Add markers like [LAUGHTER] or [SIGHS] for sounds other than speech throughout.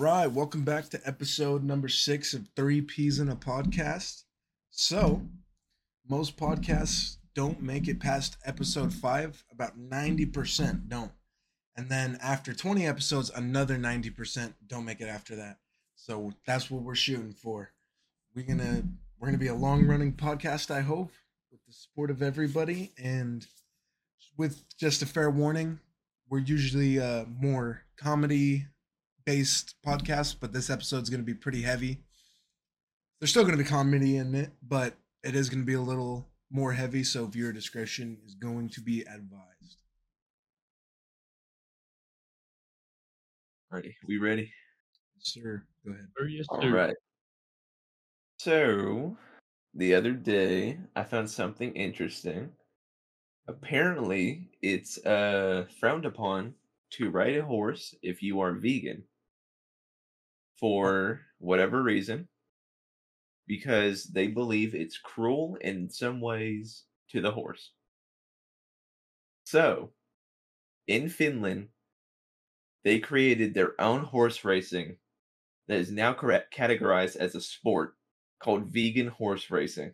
Right, welcome back to episode number six of Three Peas in a Podcast. So, most podcasts don't make it past episode five. About 90% don't. And then after 20 episodes, another 90% don't make it after that. So that's what we're shooting for. We're gonna we're gonna be a long running podcast, I hope, with the support of everybody. And with just a fair warning, we're usually uh more comedy based podcast, but this episode's going to be pretty heavy. There's still going to be comedy in it, but it is going to be a little more heavy, so viewer discretion is going to be advised. Ready? We ready? Sir, go ahead. Or yes, All sir. right. So, the other day, I found something interesting. Apparently, it's uh frowned upon to ride a horse if you are vegan for whatever reason because they believe it's cruel in some ways to the horse. So, in Finland, they created their own horse racing that is now correct, categorized as a sport called vegan horse racing.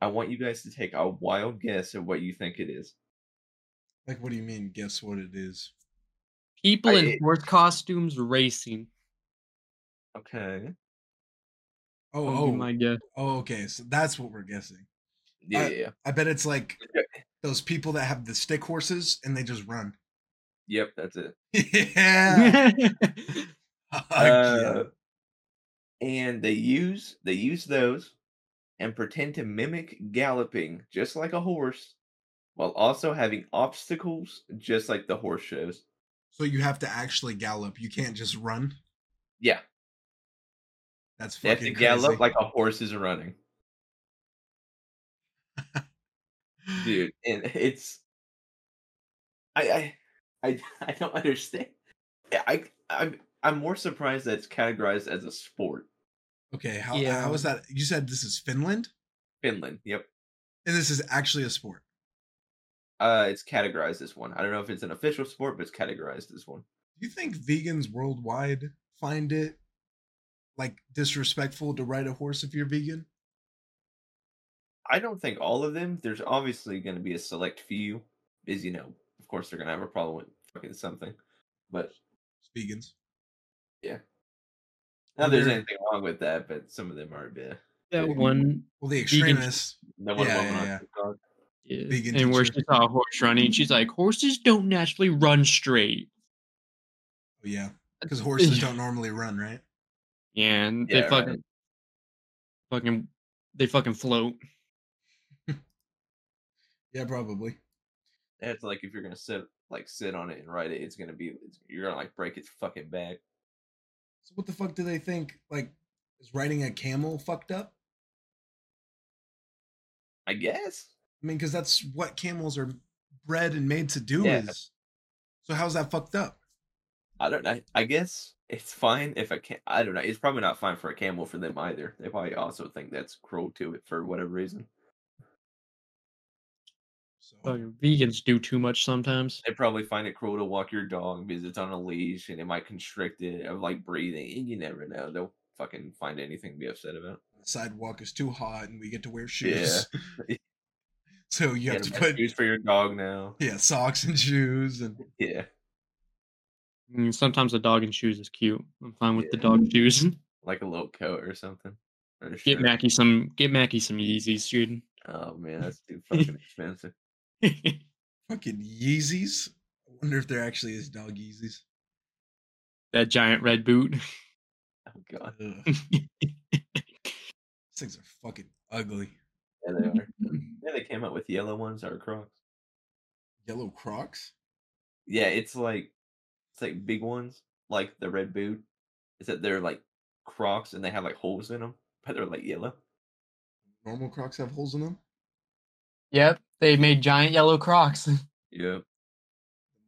I want you guys to take a wild guess at what you think it is. Like, what do you mean? Guess what it is? People I- in it- horse costumes racing. Okay. Oh, oh, my guess. oh, okay. So that's what we're guessing. Yeah, Uh, yeah. I bet it's like those people that have the stick horses and they just run. Yep, that's it. [LAUGHS] yeah. [LAUGHS] Yeah. Uh, and they use they use those and pretend to mimic galloping just like a horse while also having obstacles just like the horse shows. So you have to actually gallop. You can't just run. Yeah, That's they have fucking to gallop crazy. like a horse is running. dude and it's i i i, [LAUGHS] I don't understand i i'm i'm more surprised that it's categorized as a sport Okay, how Yeah. how is that? You said this is Finland, finland yep and this is actually a sport. uh it's categorized as one i don't know if it's an official sport but it's categorized as one Do you think vegans worldwide find it like disrespectful to ride a horse if you're vegan? i don't think all of them there's obviously going to be a select few is you know of course they're going to have a problem with fucking something but It's vegans. not that there's anything wrong with that but some of them are a bit that Yeah. one. [LAUGHS] Well, the Vegan- extremists. no one Yeah, woman yeah, yeah. TikTok. Yeah. Vegan and where she saw a horse running, she's like, horses don't naturally run straight. Oh, yeah, because [LAUGHS] horses don't normally run, right? Yeah, they fucking, right. fucking, they fucking float. Yeah, probably. It's like if you're gonna sit like sit on it and ride it, it's gonna be it's, you're gonna like break its fucking back. So what the fuck do they think? Like, is riding a camel fucked up? I guess. I mean, because that's what camels are bred and made to do. Yeah. Is so how's that fucked up? I don't know. I guess it's fine if I can't. I don't know. It's probably not fine for a camel for them either. They probably also think that's cruel to it for whatever reason. So Fucking vegans do too much sometimes. They probably find it cruel to walk your dog because it's on a leash and it might constrict it of like breathing. And you never know. They'll fucking find anything to be upset about. the sidewalk is too hot and we get to wear shoes. Yeah. [LAUGHS] [LAUGHS] so you have Get to put shoes for your dog now. yeah socks and shoes and Yeah. I mean, sometimes a dog in shoes is cute. I'm fine with the dog shoes. Mm-hmm. [LAUGHS] Like a little coat or something. Or Get shirt. Mackie some, get Mackie some Yeezys, dude. Oh man, that's too [LAUGHS] fucking expensive. fucking Yeezys. I wonder if there actually is dog Yeezys. that giant red boot. [LAUGHS] Oh god. These things are fucking ugly. Yeah, they are. Yeah, they came out with yellow ones or Crocs. Yellow Crocs. Yeah, it's like it's like big ones, like the red boot. Is that they're like Crocs and they have like holes in them, [LAUGHS] but they're like yellow. Normal Crocs have holes in them. Yep, they made giant yellow Crocs. Yeah.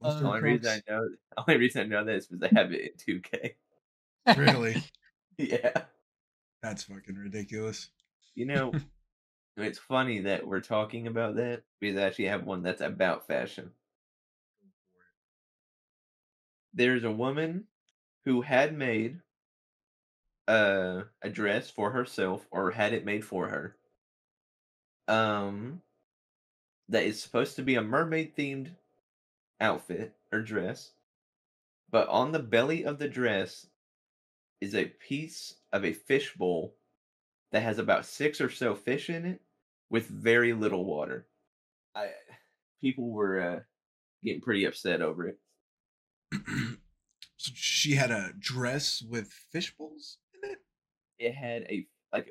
The The only reason I know, the [LAUGHS] only reason I know that is because they have it in 2K. Really? [LAUGHS] Yeah. That's fucking ridiculous. You know, it's funny that we're talking about that because I actually have one that's about fashion. There's a woman who had made a dress for herself or had it made for her. Um, that is supposed to be a mermaid themed outfit or dress, but on the belly of the dress is a piece of a fishbowl that has about six or so fish in it with very little water. I people were uh, getting pretty upset over it. [CLEARS THROAT] so she had a dress with fish bowls in it. It had a like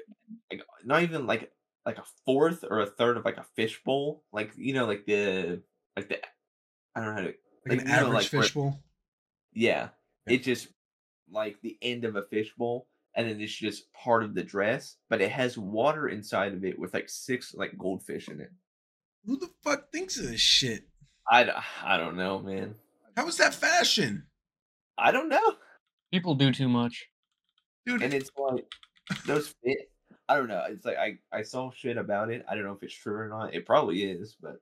like not even like like a fourth or a third of like a fishbowl, like you know, like the like the I don't know how to Like, Like, an you know, average like where- fish bowl. yeah. Yeah. It just like the end of a fishbowl, and then it's just part of the dress, but it has water inside of it with like six like goldfish in it. Who the fuck thinks of this shit? I, I don't know, man. How is that fashion, I don't know. People do too much. dude? And it's like those fit. I don't know. It's like I I saw shit about it. I don't know if it's true or not. It probably is, but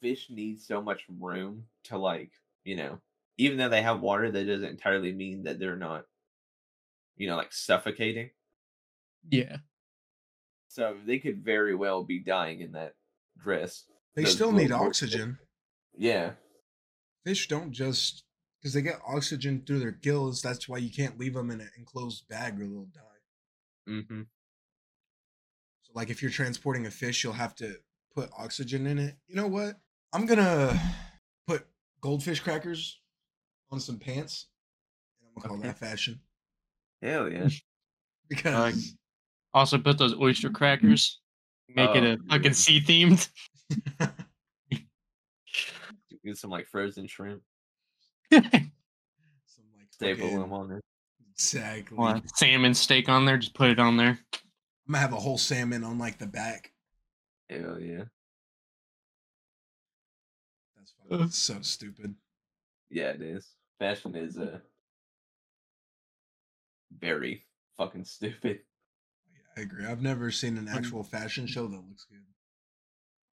fish need so much room to like you know. Even though they have water, that doesn't entirely mean that they're not, you know, like suffocating. Yeah. So they could very well be dying in that dress. they still need goldfish. oxygen. Yeah. Fish don't just because they get oxygen through their gills. That's why you can't leave them in an enclosed bag or they'll die. Mm-hmm. So, like, if you're transporting a fish, you'll have to put oxygen in it. You know what? I'm gonna put goldfish crackers on some pants, and I'm gonna call Okay. that fashion Hell yeah. [LAUGHS] because Also put those oyster crackers. Make it Oh, a fucking dude. sea themed. [LAUGHS] Get some like frozen shrimp. [LAUGHS] some like Staple them on there. exactly. A salmon steak on there. Just put it on there. I'm gonna have a whole salmon on like the back. Hell yeah. That's fucking so stupid. Yeah, it is. Fashion is uh very fucking stupid. Yeah, I agree. I've never seen an actual fashion show that looks good.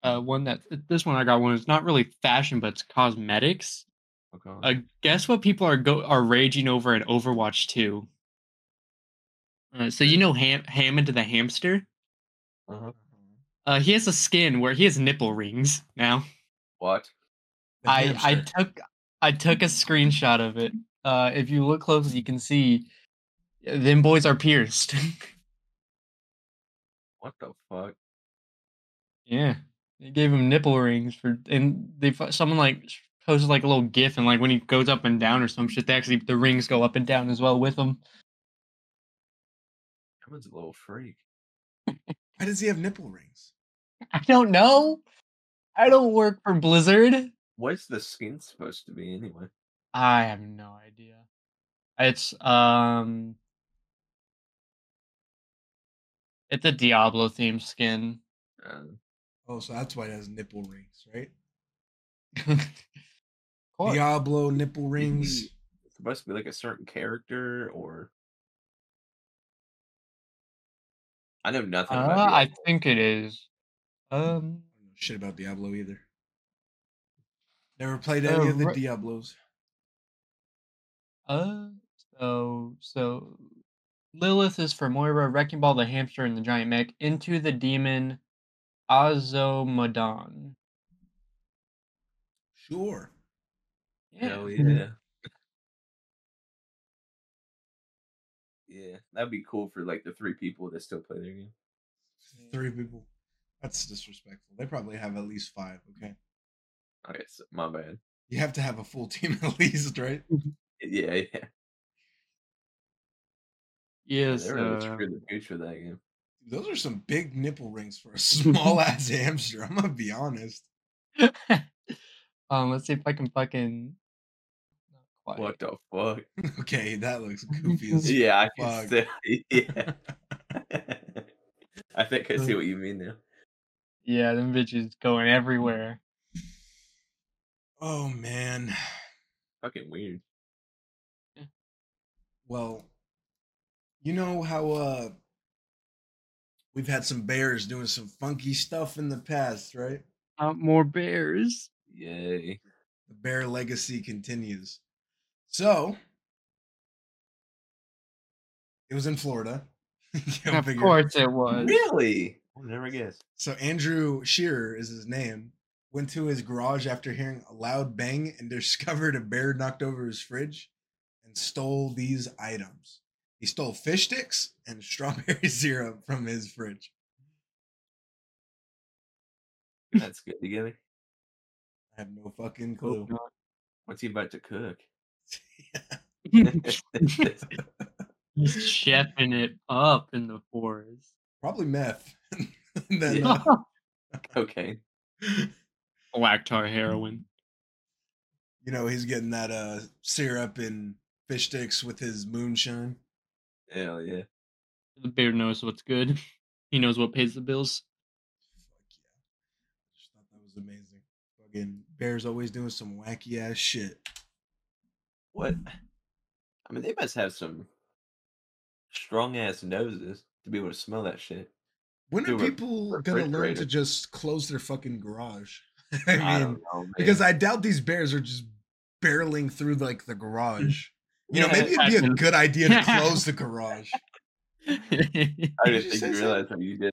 Uh, one that this one I got one is not really fashion, but it's cosmetics. Okay. Uh, guess what people are go are raging over in Overwatch 2? Uh, so you know Ham- Hammond the hamster? uh-huh. Uh, he has a skin where he has nipple rings now. What? The I I took I took a screenshot of it. Uh, if you look closely, you can see uh, them boys are pierced. [LAUGHS] What the fuck? yeah, they gave him nipple rings for, and they fu- someone like posted like a little gif, and like when he goes up and down or some shit, they actually the rings go up and down as well with him. Hammond's a little freak. Why does he have nipple rings? I don't know. I don't work for Blizzard. What's the skin supposed to be anyway? I have no idea. It's um it's a Diablo themed skin. Uh, Oh, so that's why it has nipple rings, right? [LAUGHS] Diablo nipple rings. It's supposed to be like a certain character or I know nothing Uh, I think it is. Um I don't know shit about Diablo either. Never played Uh, any of the ri- Diablos. uh so so Lilith is for Moira, Wrecking Ball the hamster and the giant mech, into the demon Azmodan. Sure. Hell yeah. yeah, that'd be cool for like the three people that still play their game. Three people. That's disrespectful. They probably have at least five. Okay. Okay, so my bad. You have to have a full [LAUGHS] team at least, right? Yeah, yeah. yeah Yes, they really uh, screwed the pooch for that game. Those are some big nipple rings for a [LAUGHS] small [LAUGHS] ass hamster. I'm gonna be honest. um, let's see if I can fucking. What the fuck? [LAUGHS] Okay, that looks goofy as Yeah, I can fuck. still. Yeah. I think I see what you mean now. Yeah, them bitches going everywhere. Oh man. Fucking weird. Well, you know how uh we've had some bears doing some funky stuff in the past, right? Uh, more bears. Yay. The bear legacy continues. So, It was in Florida. [LAUGHS] Of figure. course it was. Really? I never guess. So Andrew Shearer is his name. Went to his garage after hearing a loud bang and [LAUGHS] discovered a bear knocked over his fridge and stole these items. He stole fish sticks and [LAUGHS] strawberry syrup from his fridge. That's good together. I have no fucking clue. What's he about to cook? He's [LAUGHS] chefing it up in the forest. Probably meth. [LAUGHS] Then, Yeah. uh, okay. Black tar heroin. you know, he's getting that uh syrup and fish sticks with his moonshine. Hell yeah. The bear knows what's good. [LAUGHS] He knows what pays the bills. Fuck yeah. I Just thought that was amazing. Fucking Bears always doing some wacky ass shit. What? I mean, they must have some strong ass noses to be able to smell that shit. When are people gonna learn to just close their fucking garage? [LAUGHS] I I, mean, don't know, man. because I doubt these bears are just barreling through like the mm. garage. You know, maybe it'd be a happens. good idea to [LAUGHS] close the garage. I Did didn't you think you so? realized what you did.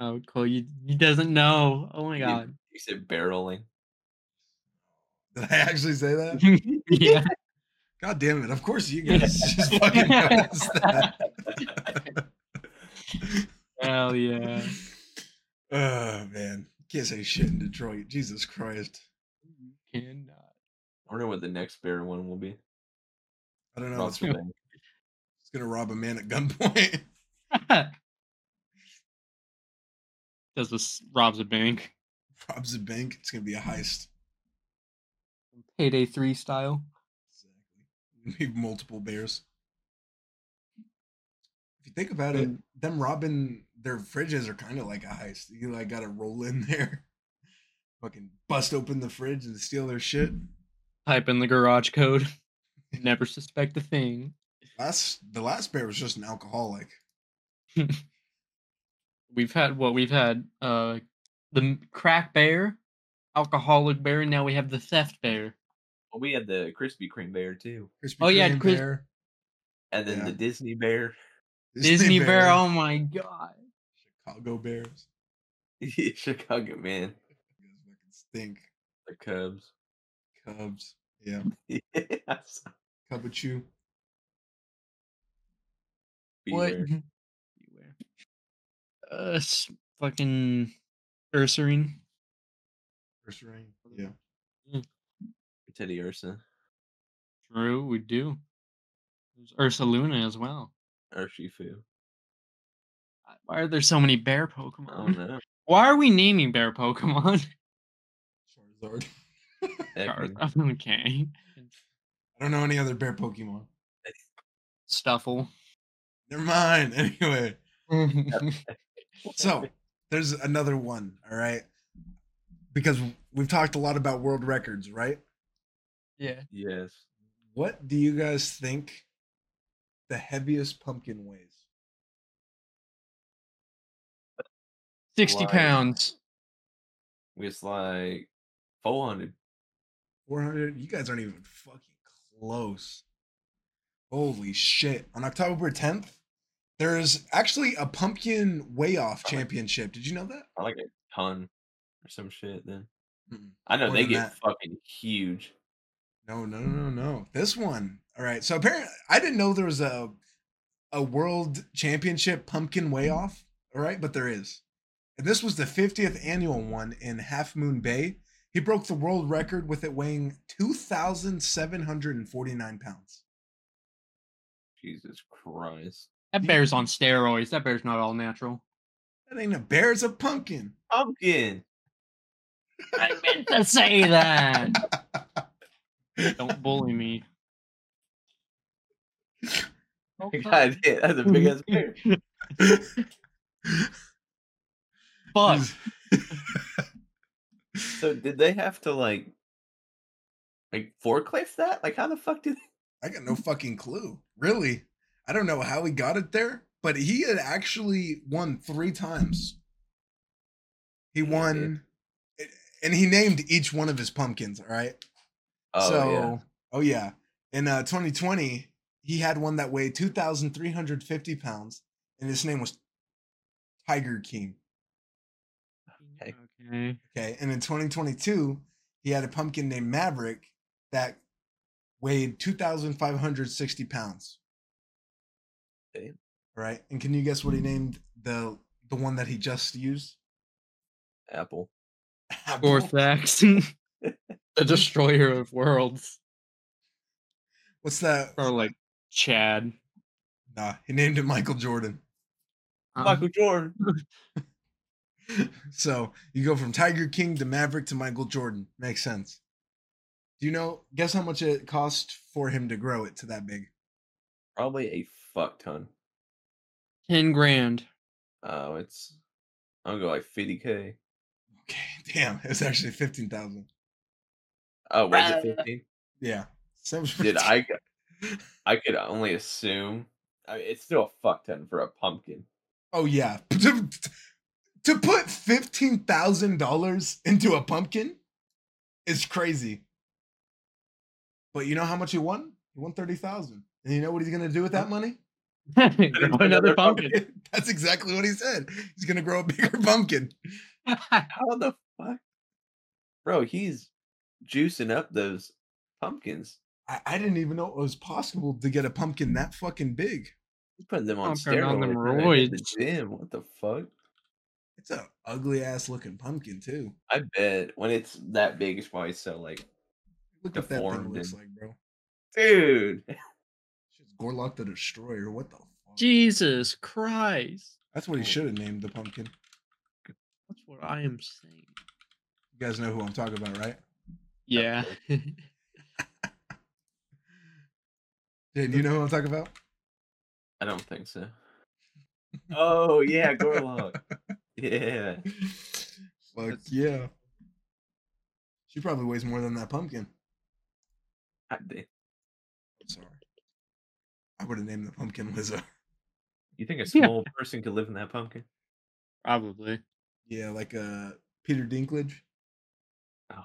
oh, cool. You, he doesn't know. Oh my god. You said barreling. Did I actually say that? [LAUGHS] yeah. God damn it! Of course you guys [LAUGHS] just fucking noticed that. Hell yeah. oh man, can't say shit in Detroit. Jesus Christ! You cannot. I wonder what the next bear one will be. I don't know. Rob It's, bank. it's gonna rob a man at gunpoint. [LAUGHS] Does this robs a bank? Robs a bank. It's gonna be a heist. Payday three style. Exactly. [LAUGHS] Maybe multiple bears. If you think about it, them robbing their fridges are kind of like a heist. You like got to roll in [LAUGHS] there, fucking bust open the fridge and steal their shit. Type in the garage code. Never suspect a thing. Last the last bear was just an alcoholic. [LAUGHS] We've had what we've had uh the crack bear, alcoholic bear, and now we have the theft bear. Well, we had the Krispy Kreme bear too, Krispy Oh, yeah, Chris- bear, and then Yeah. the Disney bear. Disney, bear. Oh my god. Chicago Bears. [LAUGHS] Chicago man. You guys fucking stink. The Cubs. Cubs. Yeah. [LAUGHS] yes. Cubchoo. What? Bewear. [LAUGHS] Bewear. Uh, s- fucking Ursaring. First ring. Yeah. Teddiursa. True, we do. There's Ursaluna as well. Urshifu. Why are there so many bear I don't Pokemon? know. Why are we naming bear Pokemon? [LAUGHS] Charizard. [LAUGHS] Ekman. [LAUGHS] okay. I don't know any other bear Pokemon. Stufful. Never mind. [LAUGHS] Anyway. So there's another one, all right? Because we've talked a lot about world records, right? yeah. Yes. What do you guys think the heaviest pumpkin weighs? 60 Why? pounds. It's like 400. 400? You guys aren't even fucking close. Holy shit. On October 10th, there's actually a pumpkin weigh off championship. Did you know that? I like a ton or some shit then. Mm-mm. I know More they get that. fucking huge. No, no, no, no. This one. All right. So apparently, I didn't know there was a a world championship pumpkin weigh off. All right, but there is. And this was the 50th annual one in Half Moon Bay. He broke the world record with it weighing 2,749 pounds. Jesus Christ. That bear's on steroids. That bear's not all natural. That ain't a bear, it's a pumpkin. Pumpkin. I meant to say that. [LAUGHS] Don't bully me. [LAUGHS] God that's a big ass bear. Fuck. So did they have to like like forklift that? Like how the fuck did I got no [LAUGHS] fucking clue. Really. I don't know how he got it there, but he had actually won three times. He won, and he named each one of his pumpkins. All right. Oh so, yeah. oh yeah. In uh, 2020, he had one that weighed 2,350 pounds, and his name was Tiger King. Okay. Okay. Okay. And in 2022, he had a pumpkin named Maverick that weighed 2,560 pounds. Damn. Right. And can you guess what he named the the one that he just used? Apple. Apple. Orthax. [LAUGHS] the destroyer of worlds. What's that? Or like Chad. Nah, he named it Michael Jordan. Um, Michael Jordan. [LAUGHS] so you go from Tiger King to Maverick to Michael Jordan. Makes sense. Do you know? Guess how much it cost for him to grow it to that big? Probably a fuck ton. 10 grand. Oh, it's. I'm gonna go like 50k. Okay, [LAUGHS] damn, it's actually fifteen thousand. Oh, was Uh, it 15? Yeah, Sounds Did I? I could only assume. I mean, it's still a fuck ton for a pumpkin. Oh yeah, [LAUGHS] to, to put fifteen thousand dollars into a pumpkin is crazy. But you know how much he won? He won thirty thousand. And you know what he's gonna do with that money? [LAUGHS] Grow another another pumpkin. [LAUGHS] That's exactly what he said. He's gonna grow a bigger [LAUGHS] pumpkin. How the fuck, bro? He's juicing up those pumpkins. I, I didn't even know it was possible to get a pumpkin that fucking big. He's putting them on Pumpkin on them steroids. the gym. What the fuck? It's a ugly ass looking pumpkin too. I bet when it's that big, it's probably so like, Look what that thing looks and- like, bro. dude. [LAUGHS] It's Gorlock the Destroyer. What the fuck? Jesus Christ. That's what he oh. should have named the pumpkin. That's what I am saying. You guys know who I'm talking about, right? Yeah. [LAUGHS] Jay, do you know who I'm talking about? I don't think so. [LAUGHS] Oh yeah, Gorlock. Yeah. [LAUGHS] Fuck That's- yeah. She probably weighs more than that pumpkin. God damn. Sorry. I would have named the pumpkin Lizzo. You think a Yeah. small person could live in that pumpkin? Probably. Yeah, like uh Peter Dinklage. Oh,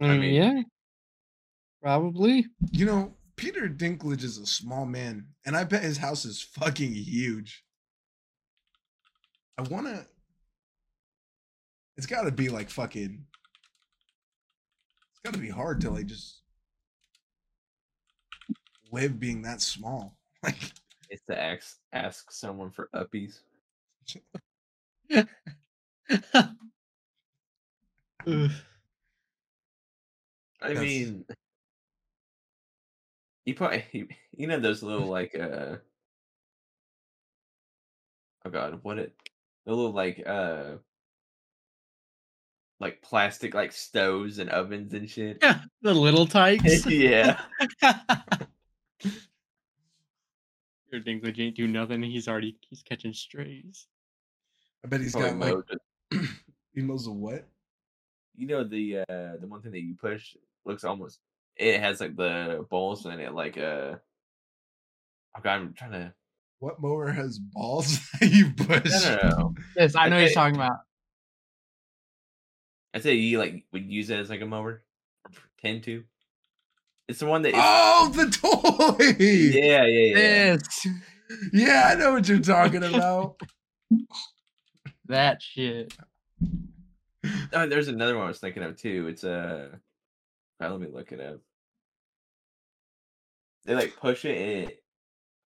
I mean- yeah. Probably. You know, Peter Dinklage is a small man, and I bet his house is fucking huge. I wanna it's gotta be like fucking it's gotta be hard to like just live being that small. [LAUGHS] Like it's to ask ask someone for uppies. Ugh. I mean, you probably you know those little like uh oh god, what it the little like uh like plastic like stoves and ovens and shit. Yeah, the little [LAUGHS] Tikes. yeah, [LAUGHS] Your Dinklage ain't do nothing. He's already he's catching strays. I bet he's Probably got like [CLEARS THROAT] he knows the what? you know the uh the one thing that you push looks almost it has like the balls in it like uh oh I'm trying to What mower has balls [LAUGHS] that you push? no no no Yes, I know Okay. he's talking about. I'd say you like would use it as like a mower or pretend to it's the one that Oh, the toy! yeah yeah yeah This Yeah, I know what you're talking about. [LAUGHS] that shit. oh, there's another one I was thinking of too it's uh uh, let me look it up they like push it and it,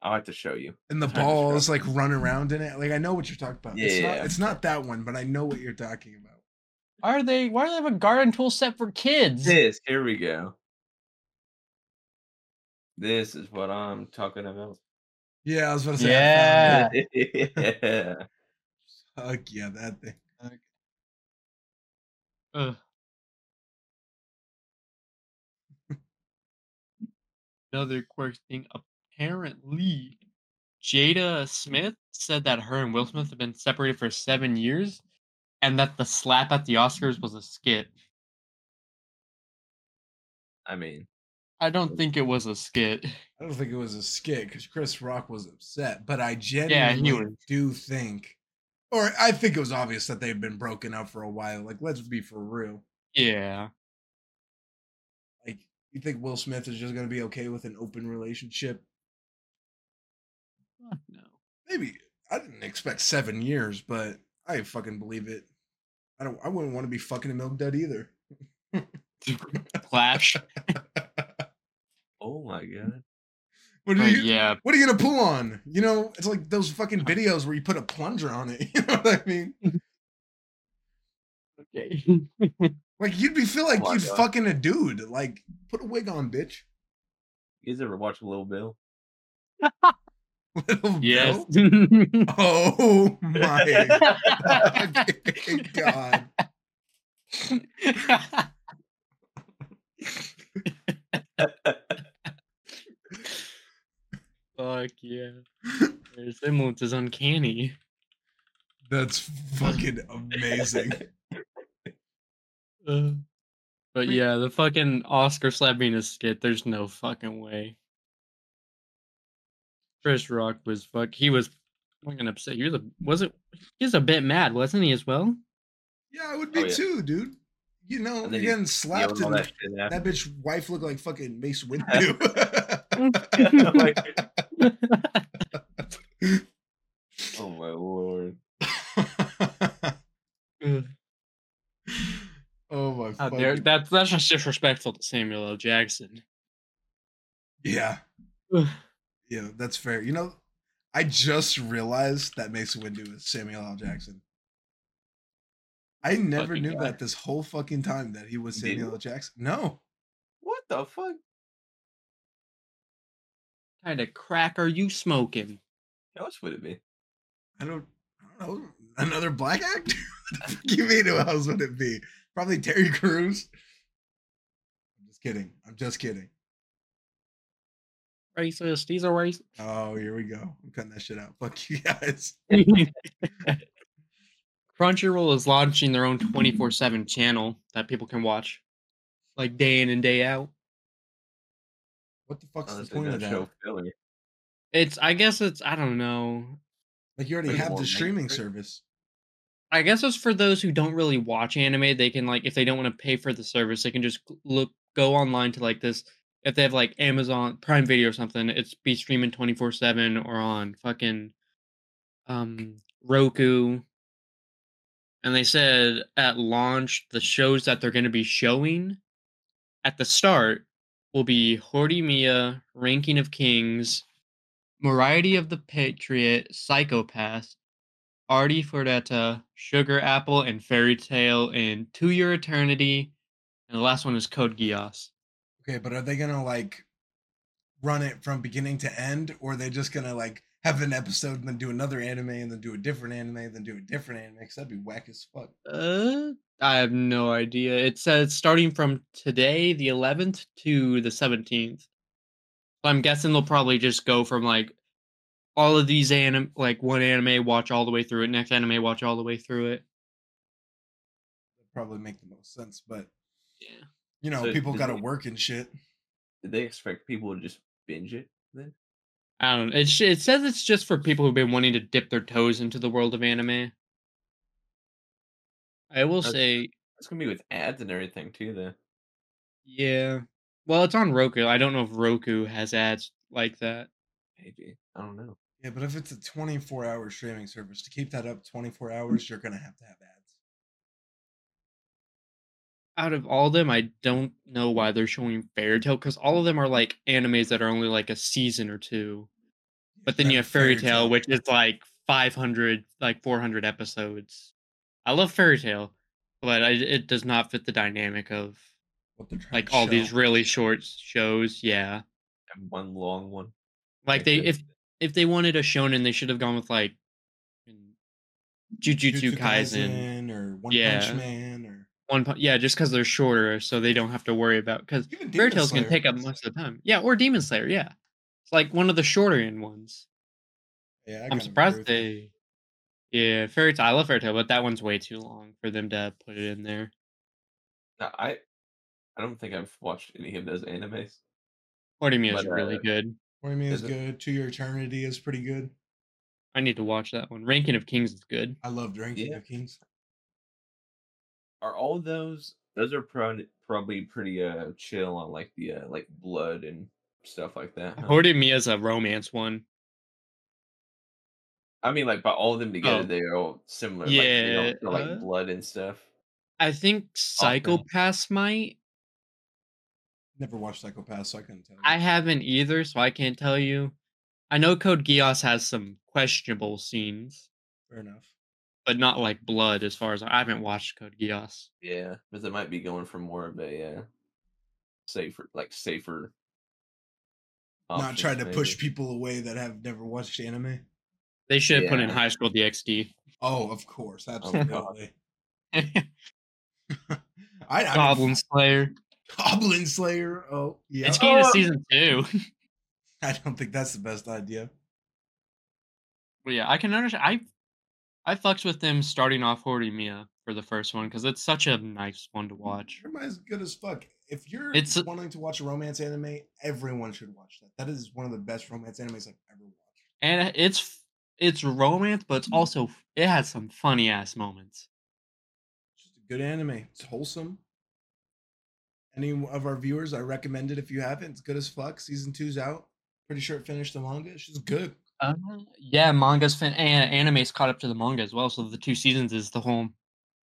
I'll have to show you and the [LAUGHS] Trying to describe balls like run around in it. Like I know what you're talking about. It's not Yeah. it's not that one, but I know what you're talking about. Why are they? Why do they have a garden tool set for kids? this here we go this is what I'm talking about Yeah, I was about to say. I found it. yeah. [LAUGHS] Fuck yeah, that thing. Ugh. [LAUGHS] Another quirky thing. Apparently, Jada Smith said that her and Will Smith have been separated for seven years, and that the slap at the Oscars was a skit. I mean, I don't think it was a skit. [LAUGHS] I don't think it was a skit because Chris Rock was upset, but I genuinely was. do think, or I think it was obvious that they've been broken up for a while. Like, let's be for real. Yeah. Like, You think Will Smith is just gonna be okay with an open relationship? Fuck no. Maybe I didn't expect seven years, but I fucking believe it. I don't. I wouldn't want to be fucking a milk dud either. [LAUGHS] Clash. [LAUGHS] Oh my god. What are But you? yeah. What are you gonna pull on? You know, it's like those fucking [LAUGHS] videos where you put a plunger on it. You know what I mean? Okay. Like you'd be feel like Oh you'd God. fucking a dude. Like put a wig on, bitch. You guys ever watch Little Bill? Little yes. Bill? Oh my god. Fuck yeah. Their resemblance is uncanny. That's fucking amazing. Uh, [LAUGHS] but yeah, the fucking Oscar slap being a skit, there's no fucking way. Chris Rock was fuck. He was fucking upset. He was a was it? He was a bit mad, wasn't he? As well. Yeah, I would be Oh, yeah. too, dude. You know, And you're he getting slapped Yelling and that shit after. that bitch wife looked like fucking Mace [LAUGHS] Windu. [LAUGHS] oh my lord. [LAUGHS] Oh my How dare fucking that's that's just disrespectful to Samuel L. Jackson. Yeah. [SIGHS] Yeah, that's fair. You know, I just realized that Mace Windu is Samuel L. Jackson. I never Fucking knew guy. that this whole fucking time that he was Samuel L. Jackson. No. What the fuck? kind of crack are you smoking? How else would it be? I don't, I don't know. Another black actor? [LAUGHS] what the fuck you mean who else would it be? Probably Terry Crews. I'm just kidding. I'm just kidding. Racist. He's a racist. Oh, here we go. I'm cutting that shit out. [LAUGHS] Fuck you guys. [LAUGHS] Crunchyroll is launching their own 24 7 channel that people can watch like day in and day out. What the fuck's the point of that? show filler. It's, I guess it's, I don't know. Like you already Like have the streaming mainstream? service. I guess it's for those who don't really watch anime. They can, like, if they don't want to pay for the service, they can just look, go online to like this. If they have like Amazon Prime Video or something, it's be streaming 24 7 or on fucking um Roku. And they said at launch, the shows that they're going to be showing at the start will be Horimiya, Ranking of Kings, Moriarty the Patriot, Psycho-Pass, Artie Fordetta, Sugar Apple, and Fairy Tale, and To Your Eternity. And the last one is Code Geass. Okay, but are they gonna like run it from beginning to end, or are they just gonna like have an episode and then do another anime and then do a different anime and then do a different anime? Because that'd be whack as fuck. Uh, I have no idea. It says starting from today, the 11th, to the 17th. So I'm guessing they'll probably just go from like all of these anime, like one anime, watch all the way through it, next anime, watch all the way through it. That'd probably make the most sense, but Yeah. You know, So people gotta they- work and shit. Did they expect people to just binge it then? I don't know. It, it says it's just for people who've been wanting to dip their toes into the world of anime. I will That's- say, It's gonna be with ads and everything too, though. yeah. Well, it's on Roku. I don't know if Roku has ads like that. Maybe I don't know. Yeah, but if it's a 24 hour streaming service, to keep that up 24 hours, you're gonna have to have ads. Out of all of them, I don't know why they're showing Fairy Tail because all of them are like animes that are only like a season or two. But then That you have Fairy Tail, which is like 500, like 400 episodes. I love Fairy Tail, but I, it does not fit the dynamic of what like all these really short shows. Yeah, And one long one. like they this. if if they wanted a shonen, they should have gone with like Jujutsu Kaisen. or One Yeah. Punch Man One, Pu- yeah, just because they're shorter, so they don't have to worry about because even Fairy Tales can Slayer. take up most of the time. Yeah, or Demon Slayer. Yeah, it's like one of the shorter end ones. Yeah, I I'm surprised agree with they. Yeah, Fairy Tail. I love Fairy Tail, but that one's way too long for them to put it in there. No, I I don't think I've watched any of those animes. Horimiya is But, really uh, good. What do you mean is Is it- good? To Your Eternity is pretty good. I need to watch that one. Ranking of Kings is good. I love Ranking Yeah. of Kings. Are all those those are pro- probably pretty uh chill on like the uh, like blood and stuff like that. huh? me as a romance one. I mean, like, but all of them together, Oh. they're all similar. like, they don't Yeah, feel like uh, blood and stuff. I think Psycho-Pass might. Never watched Psycho-Pass, so I couldn't tell you. I haven't either, so I can't tell you. I know Code Geass has some questionable scenes, Fair enough. But not like blood. As far as I haven't watched Code Geass. Yeah, but it might be going for more of a uh, safer, like safer. Not trying to push people away that have never watched anime. They should have put in High School DxD. Oh, of course, God. absolutely. [LAUGHS] I, I mean, Goblin Slayer. [LAUGHS] Goblin Slayer. Oh, yeah. It's getting to Oh. [LAUGHS] season two. I don't think that's the best idea. But yeah, I can understand. I I fucks with them starting off Horimiya for the first one because it's such a nice one to watch. Everybody's good as fuck. If you're It's wanting to watch a romance anime, everyone should watch that. That is one of the best romance animes I've ever watched. And it's it's romance, but it's also it has some funny ass moments. It's just a good anime. It's wholesome. Any of our viewers, I recommend it if you haven't. It's good as fuck. Season two's out. Pretty sure it finished the manga. It's just good. Uh, yeah, manga's fin- and anime's caught up to the manga as well. So the two seasons is the whole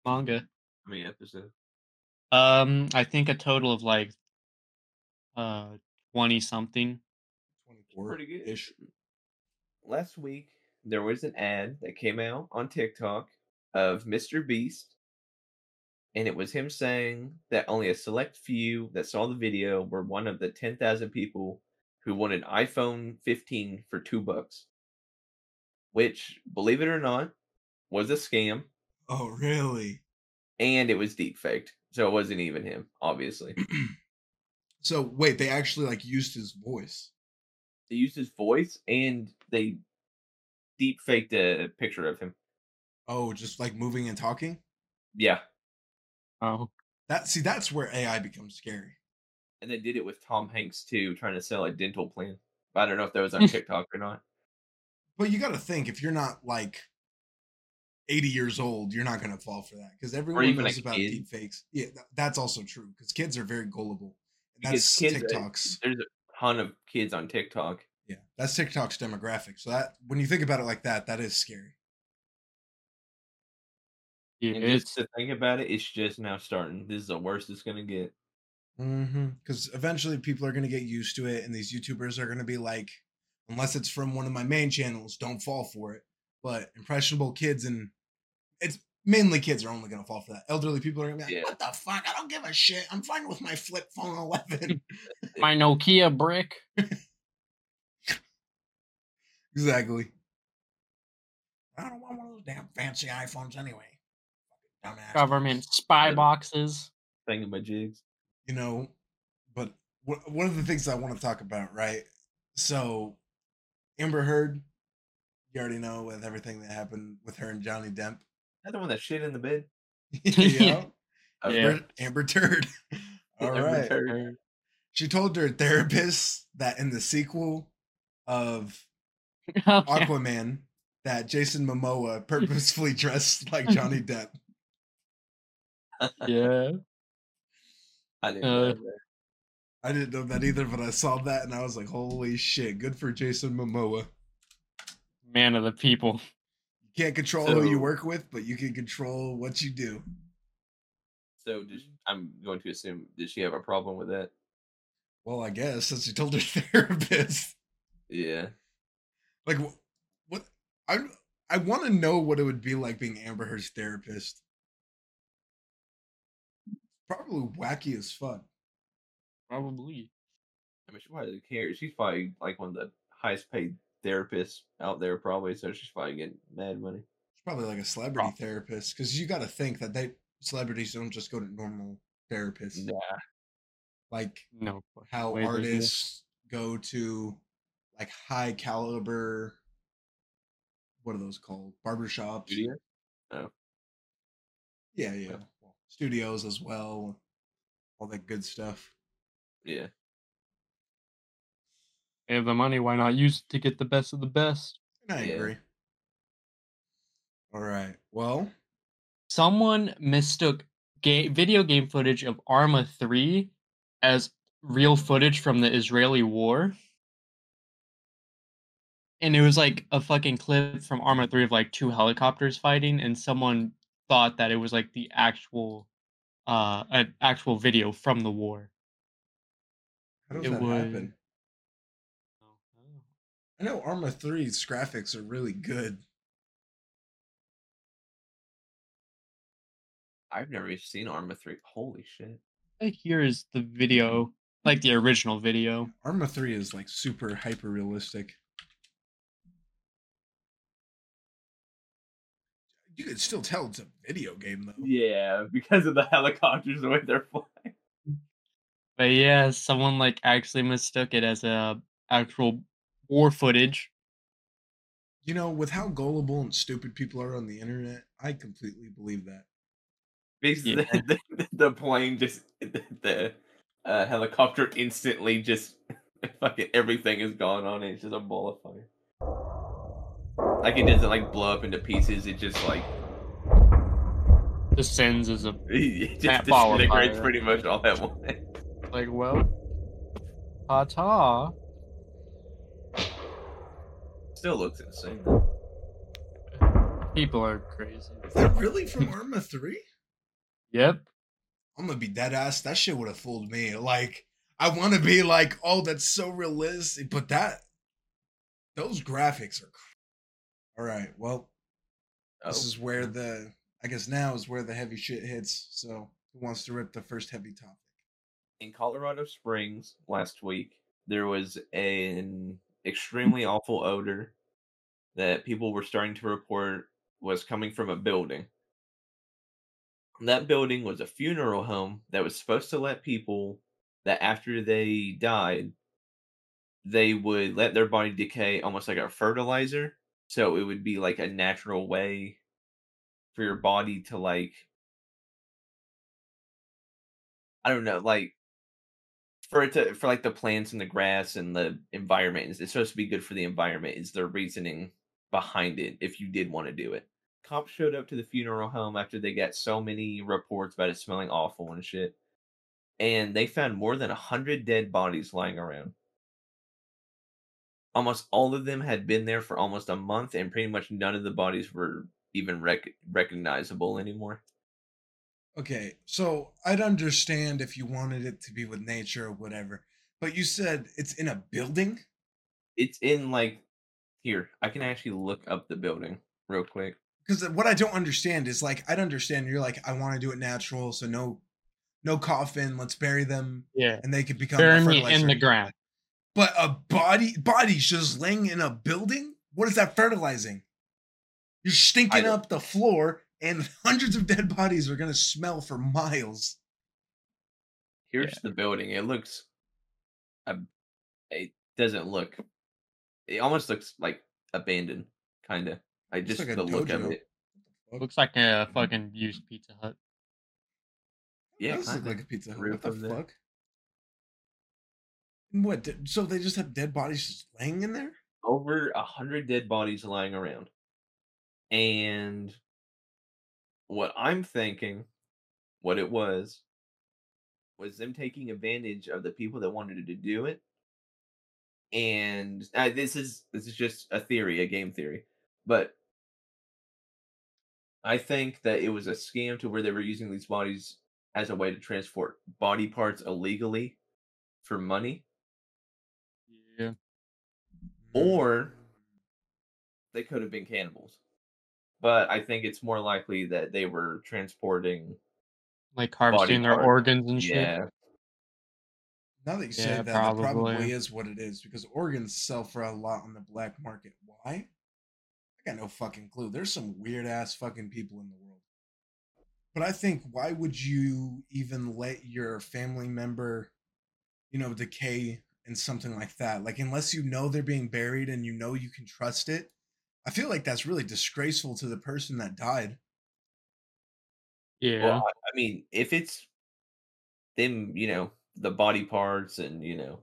manga. How many episodes? Um, I think a total of like uh twenty something. 24 Pretty good. ish. Last week there was an ad that came out on TikTok of Mr. Beast, and it was him saying that only a select few that saw the video were one of the ten thousand people who won an iPhone 15 for two bucks, which, believe it or not, was a scam, Oh, really? and it was deep faked, so it wasn't even him, obviously. [CLEARS THROAT] So wait, they actually like used his voice. they used his voice and they deep faked a picture of him. Oh, just like moving and talking. Yeah. Oh, That see, that's where AI becomes scary. And they did it with Tom Hanks too, trying to sell a dental plan. But I don't know if that was on [LAUGHS] TikTok or not. But you got to think if you're not like 80 years old, you're not going to fall for that because everyone even knows a about kid. deep fakes. Yeah, that's also true because kids are very gullible. And Because that's kids, TikTok's. There's a ton of kids on TikTok. Yeah, that's TikTok's demographic. So that when you think about it like that, that is scary. yeah, And it's just to think about it, it's just now starting. This is the worst it's gonna get. Mm-hmm. Because eventually people are going to get used to it, and these YouTubers are going to be like, unless it's from one of my main channels, don't fall for it. But impressionable kids and it's mainly kids are only going to fall for that. Elderly people are going to be like, Yeah. what the fuck? I don't give a shit. I'm fine with my flip phone 11. [LAUGHS] my Nokia brick. [LAUGHS] exactly. I don't want one of those damn fancy iPhones anyway. Fucking Dumbass. Government spy Yeah. boxes. Thingamajigs. You know but one of the things i want to talk about right so amber heard you already know with everything that happened with her and johnny depp That the one that shit in the bed. [LAUGHS] yeah. [LAUGHS] Yeah. amber, amber turd [LAUGHS] all Amber right Turd. she told her therapist that in the sequel of Oh, yeah. aquaman that jason momoa purposefully dressed like johnny depp yeah. I didn't Uh, know that. i didn't know that either but i saw that and i was like holy shit good for jason momoa Man of the people. You can't control who you work with, but you can control what you do. So just, I'm going to assume did she have a problem with that? Well, I guess since she told her [LAUGHS] therapist, Yeah. like wh- what I I want to know what it would be like being Amber Heard's therapist. Probably wacky as fuck. Probably. I mean, she probably doesn't care. She's probably like one of the highest paid therapists out there, probably. So she's probably getting mad money. She's probably like a celebrity Prob- therapist because you got to think that they celebrities don't just go to normal therapists. Nah. Like No. how this. artists go to like high caliber. What are those called? Barbershops. Studio? Oh. Yeah, yeah. Well, studios as well. All that good stuff. Yeah. They have the money. Why not use it to get the best of the best? And I Yeah. agree. All right. Well, Someone mistook ga- video game footage of Arma 3 as real footage from the Israeli war. And it was like a fucking clip from Arma 3 of like two helicopters fighting, and someone thought that it was like the actual uh an actual video from the war. How does It that was- happen? I know Arma 3's graphics are really good. I've never even seen Arma 3. Holy shit. Here is the video, like the original video. Arma 3 is like super hyper realistic. You could still tell it's a video game though. Yeah, because of the helicopters the way they're [LAUGHS] flying. But yeah, someone like actually mistook it as a actual war footage. You know, with how gullible and stupid people are on the internet, I completely believe that. Because Yeah. [LAUGHS] the, the, the plane just, the, the uh, helicopter instantly just, [LAUGHS] fucking everything is gone on it. It's just a ball of fire. Like it doesn't like blow up into pieces. It just like, descends as is a [LAUGHS] it That just ball of disintegrates fire. pretty much all at once. like well, ta ta. Still looks insane. though. People are crazy. Is that really from [LAUGHS] Arma 3? Yep. I'm gonna be dead ass. That shit would have fooled me. Like, I want to be like, oh, that's so realistic, but that, those graphics are. All right, well, Oh, this is where the, I guess now is where the heavy shit hits. So, who wants to rip the first heavy topic? in Colorado Springs last week, there was an extremely awful odor that people were starting to report was coming from a building. That building was a funeral home that was supposed to let people that after they died, they would let their body decay almost like a fertilizer. So it would be like a natural way for your body to like I don't know, like for it to for like the plants and the grass and the environment it's, supposed to be good for the environment is their reasoning behind it if you did want to do it. Cops showed up to the funeral home after they got so many reports about it smelling awful and shit and they found more than a hundred dead bodies lying around almost all of them had been there for almost a month and pretty much none of the bodies were even rec- recognizable anymore Okay, so I'd understand if you wanted it to be with nature or whatever, but you said it's in a building. it's in like here i can actually look up the building real quick Because uh, what I don't understand is like I'd understand you're like I want to do it natural, so no, no coffin. Let's bury them, Yeah. and they could become Bury me in the ground. But a body, body's just laying in a building. What is that fertilizing? You're stinking don't- up the floor, and [LAUGHS] hundreds of dead bodies are gonna smell for miles. here's the building it looks ab- it doesn't look it almost looks like abandoned kind of i just like a the look of it Looks like a fucking used Pizza Hut. yeah That does look like a pizza hut. Roof What the fuck? And What? So they just have dead bodies just laying in there? over a hundred dead bodies lying around and what i'm thinking what it was was them taking advantage of the people that wanted to do it and uh, this is this is just a theory a game theory but i think that it was a scam to where they were using these bodies as a way to transport body parts illegally for money. Or- they could have been cannibals but i think it's more likely that they were transporting Like harvesting their organs and shit. yeah Now that you Yeah, say that, that probably probably. is what it is because organs sell for a lot on the black market. Why? I got no fucking clue. There's some weird ass fucking people in the world. But I think why would you even let your family member, you know, decay in something like that? Like unless you know they're being buried and you know you can trust it. I feel like that's really disgraceful to the person that died. Yeah. Well, I I mean, if it's them, you know, the body parts and you know,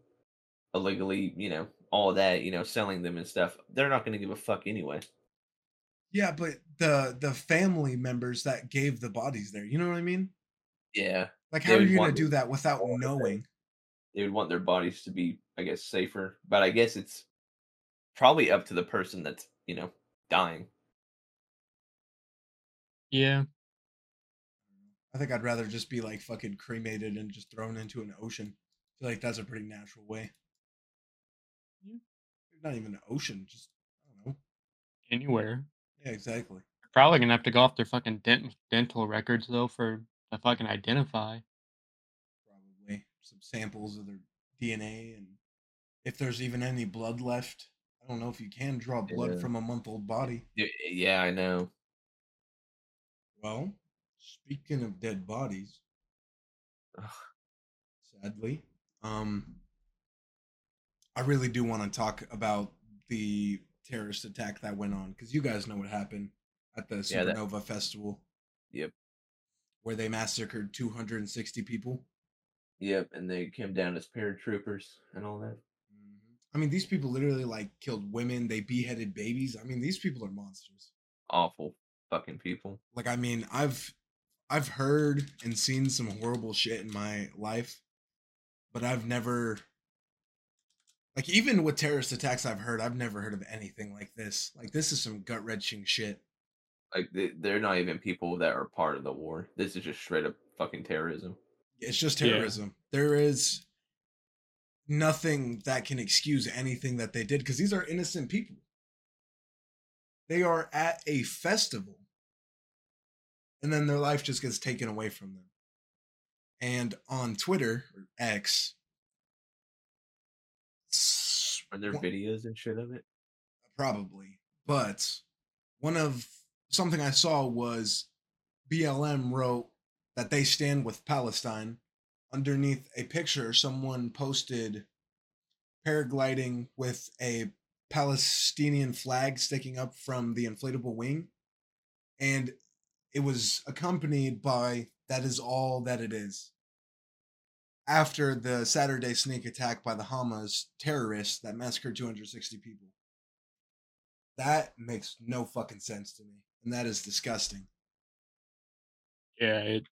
illegally, you know, all that, you know, selling them and stuff, they're not going to give a fuck anyway. Yeah, but the the family members that gave the bodies there, you know what I mean? Yeah, Like, how are you gonna do that without all of knowing? They would want their bodies to be, I guess, safer. But I guess it's probably up to the person that's you know dying. Yeah. I think I'd rather just be like fucking cremated and just thrown into an ocean. I feel like that's a pretty natural way. Yeah. Not even an ocean, just I don't know. Anywhere. Yeah, exactly. Probably gonna have to go off their fucking dent- dental records though for to fucking identify. Some samples of their DNA and if there's even any blood left. I don't know if you can draw blood Yeah. from a month old body. Yeah, I know. Well, speaking of dead bodies, Ugh. sadly, um, I really do want to talk about the terrorist attack that went on because you guys know what happened at the Yeah, that- Supernova Festival. Yep. Where they massacred 260 people. Yep, and they came down as paratroopers and all that. Mm-hmm. I mean, these people literally like killed women. They beheaded babies. I mean, these people are monsters. Awful fucking people. Like, I mean, I've I've heard and seen some horrible shit in my life, but I've never like even with terrorist attacks I've heard, I've never heard of anything like this. Like, this is some gut wrenching shit. Like they, they're not even people that are part of the war. This is just straight up fucking terrorism. It's just Yeah. terrorism. There is nothing that can excuse anything that they did because these are innocent people. They are at a festival and then their life just gets taken away from them. And on Twitter or X, s- Are there one- videos and shit of it? probably, but one of something I saw was BLM wrote that they stand with Palestine. Underneath a picture, someone posted paragliding with a Palestinian flag sticking up from the inflatable wing. And it was accompanied by that is all that it is. After the Saturday sneak attack by the Hamas terrorists that massacred 260 people. That makes no fucking sense to me. And that is disgusting. Yeah, it,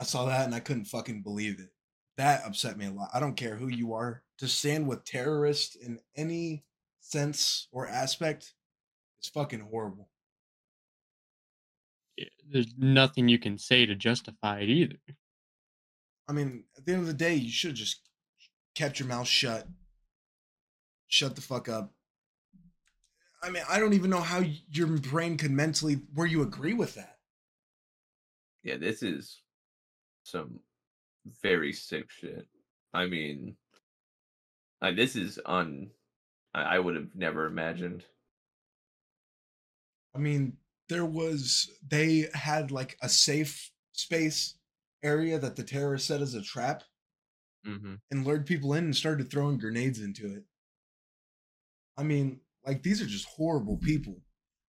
I saw that and I couldn't fucking believe it. That upset me a lot. I don't care who you are. To stand with terrorists in any sense or aspect is fucking horrible. yeah, there's nothing you can say to justify it either. I mean, at the end of the day, you should have just kept your mouth shut. Shut the fuck up. I mean, I don't even know how your brain could mentally where you agree with that. Yeah, this is some very sick shit. I mean, like this is un. I, I would have never imagined. I mean, there was they had like a safe space area that the terrorists set as a trap Mm-hmm. and lured people in and started throwing grenades into it. I mean, like these are just horrible people.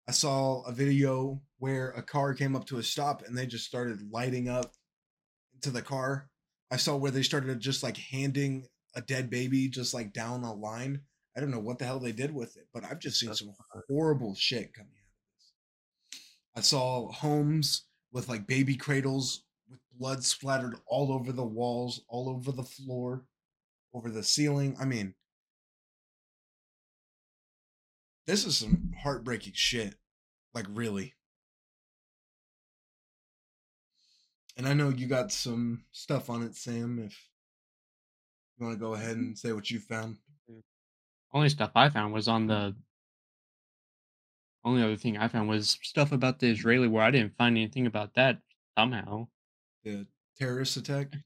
I saw a video where a car came up to a stop and they just started lighting up into the car. I saw where they started just like handing a dead baby just like down a line. I don't know what the hell they did with it, but I've just seen some horrible shit coming out of this. I saw homes with like baby cradles with blood splattered all over the walls, all over the floor, over the ceiling. I mean, this is some heartbreaking shit. Like, really. And I know you got some stuff on it, Sam. If you want to go ahead mm-hmm. and say what you found. Only stuff I found was on the. Only other thing I found was stuff about the Israeli war. I didn't find anything about that somehow. The terrorist attack. [LAUGHS]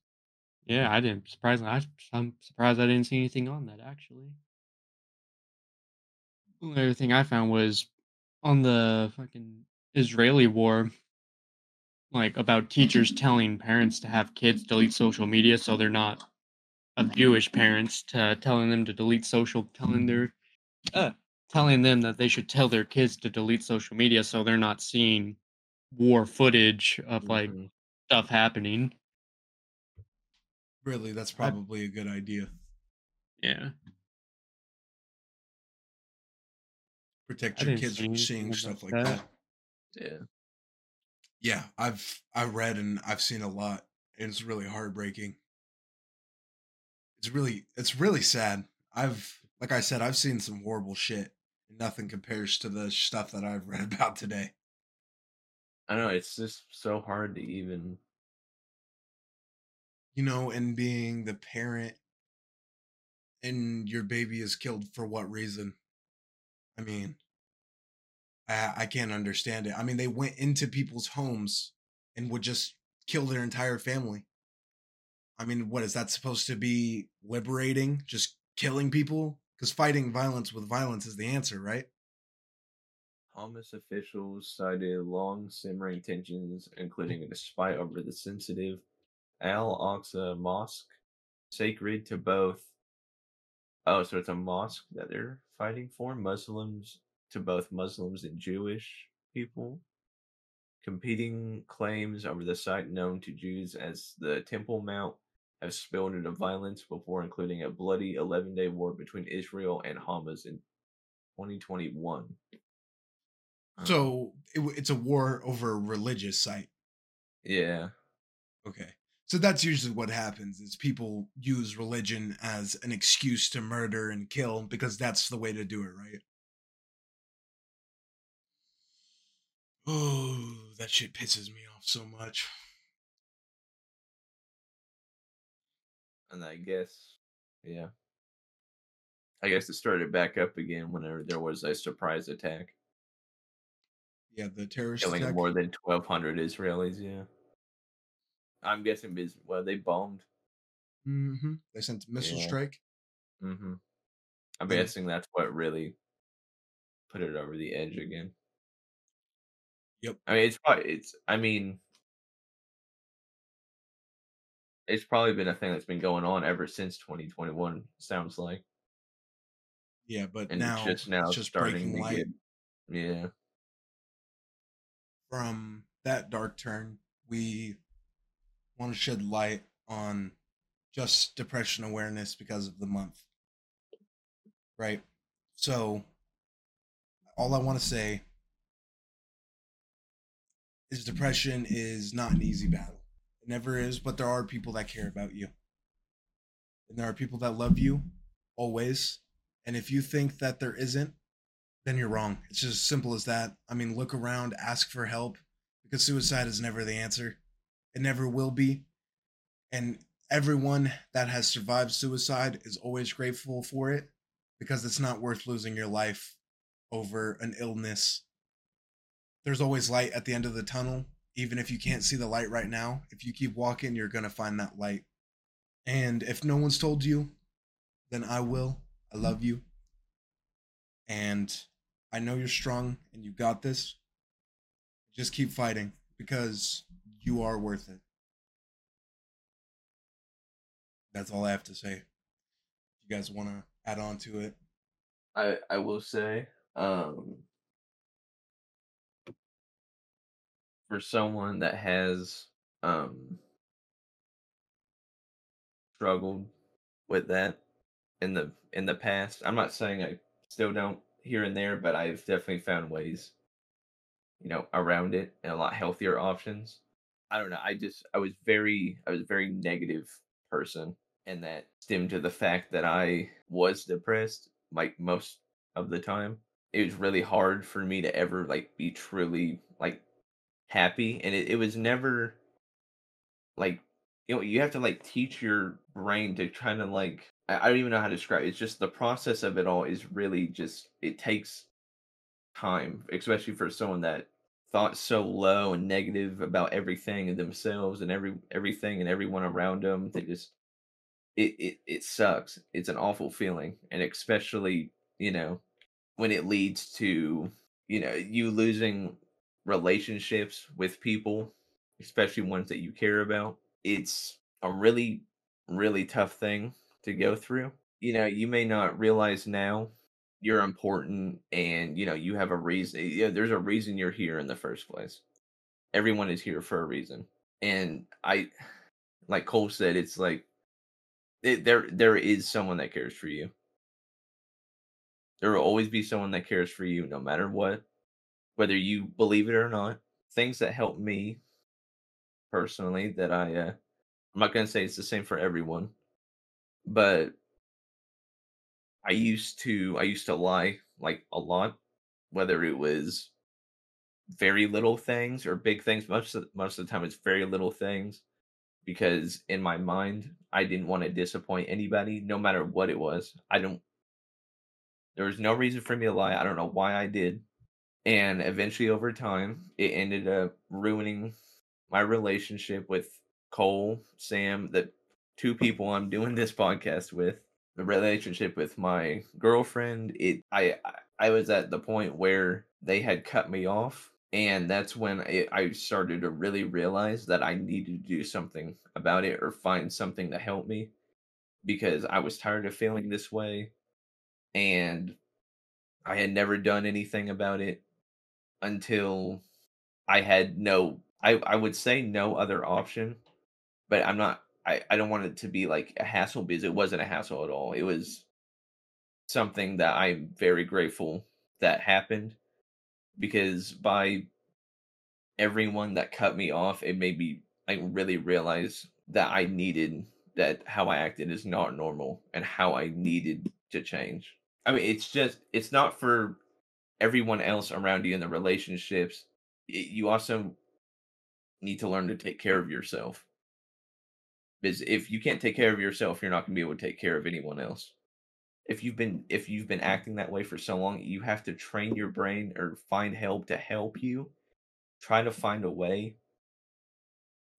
Yeah, I didn't. Surprisingly, I, I'm surprised I didn't see anything on that actually. The only other thing I found was on the fucking Israeli war, like about teachers telling parents to have kids delete social media so they're not of Jewish parents to telling them to delete social, telling their, uh, telling them that they should tell their kids to delete social media so they're not seeing war footage of like Mhm. stuff happening. Really, that's probably a good idea. Yeah. Protect your kids see from seeing stuff like that. that. Yeah. Yeah, I've I've read and I've seen a lot, and it's really heartbreaking. It's really it's really sad. I've like I said, I've seen some horrible shit. And nothing compares to the stuff that I've [LAUGHS] read about today. I know it's just so hard to even. You know, and being the parent and your baby is killed for what reason? I mean, I I can't understand it. I mean, they went into people's homes and would just kill their entire family. I mean, what is that supposed to be liberating? Just killing people? Because fighting violence with violence is the answer, right? Hamas officials cited long simmering tensions, including a dispute over the sensitive Al Aqsa Mosque, sacred to both. Oh, so it's a mosque that they're fighting for Muslims to both Muslims and Jewish people. Competing claims over the site known to Jews as the Temple Mount have spilled into violence before including a bloody 11 day war between Israel and Hamas in 2021. Um, So it, it's a war over a religious site. yeah. Okay. So that's usually what happens is people use religion as an excuse to murder and kill because that's the way to do it, right? Oh, that shit pisses me off so much. And I guess, yeah. I guess it started back up again whenever there was a surprise attack, Yeah, the terrorist killing attack. more than 1,200 Israelis. Yeah. I'm guessing because, well, they bombed. hmm They sent a missile Yeah. strike. hmm I'm Then- guessing that's what really put it over the edge again. Yep. I mean, it's probably, it's, I mean, it's probably been a thing that's been going on ever since 2021, sounds like. Yeah, but And now it's just now it's just starting to light get, yeah. from that dark turn. We want to shed light on just depression awareness because of the month. Right? So all I want to say is depression is not an easy battle. It never is, but there are people that care about you. And there are people that love you always. And if you think that there isn't, then you're wrong. It's just as simple as that. I mean, look around, ask for help because suicide is never the answer. It never will be. And everyone that has survived suicide is always grateful for it because it's not worth losing your life over an illness. There's always light at the end of the tunnel, even if you can't see the light right now. If you keep walking, you're going to find that light. And if no one's told you, then I will. I love you. And I know you're strong and you got this. Just keep fighting because you are worth it. That's all I have to say. If You guys want to add on to it? I I will say, um, for someone that has um struggled with that in the in the past, I'm not saying I still don't here and there, but I've definitely found ways, you know, around it and a lot healthier options. I don't know. I just I was very I was a very negative person, and that stemmed to the fact that I was depressed like most of the time. It was really hard for me to ever like be truly like happy, and it, it was never like you know you have to like teach your brain to kind of like I, I don't even know how to describe it. It's just the process of it all is really just it takes time, especially for someone that thought so low and negative about everything and themselves and every everything and everyone around them. They just it it it sucks. It's an awful feeling, and especially you know when it leads to you know you losing relationships with people, especially ones that you care about. It's a really really tough thing to go through. You know, you may not realize now you're important and you know you have a reason yeah there's a reason you're here in the first place everyone is here for a reason and i like cole said it's like it, there there is someone that cares for you there will always be someone that cares for you no matter what whether you believe it or not things that help me personally that I uh I'm not gonna say it's the same for everyone, but I used to I used to lie like a lot, whether it was very little things or big things. Most of most of the time, it's very little things because in my mind, I didn't want to disappoint anybody, no matter what it was. I don't. There was no reason for me to lie. I don't know why I did, and eventually, over time, it ended up ruining my relationship with Cole, Sam, the two people I'm doing this podcast with the relationship with my girlfriend. It i i was at the point where they had cut me off and that's when it, i started to really realize that i needed to do something about it or find something to help me because i was tired of feeling this way and i had never done anything about it until i had no i i would say no other option but i'm not I, I don't want it to be like a hassle because it wasn't a hassle at all. It was something that I'm very grateful that happened because by everyone that cut me off, it made me like really realize that I needed that how I acted is not normal and how I needed to change. I mean, it's just it's not for everyone else around you in the relationships. It, you also need to learn to take care of yourself because if you can't take care of yourself, you're not going to be able to take care of anyone else. If you've been if you've been acting that way for so long, you have to train your brain or find help to help you. Try to find a way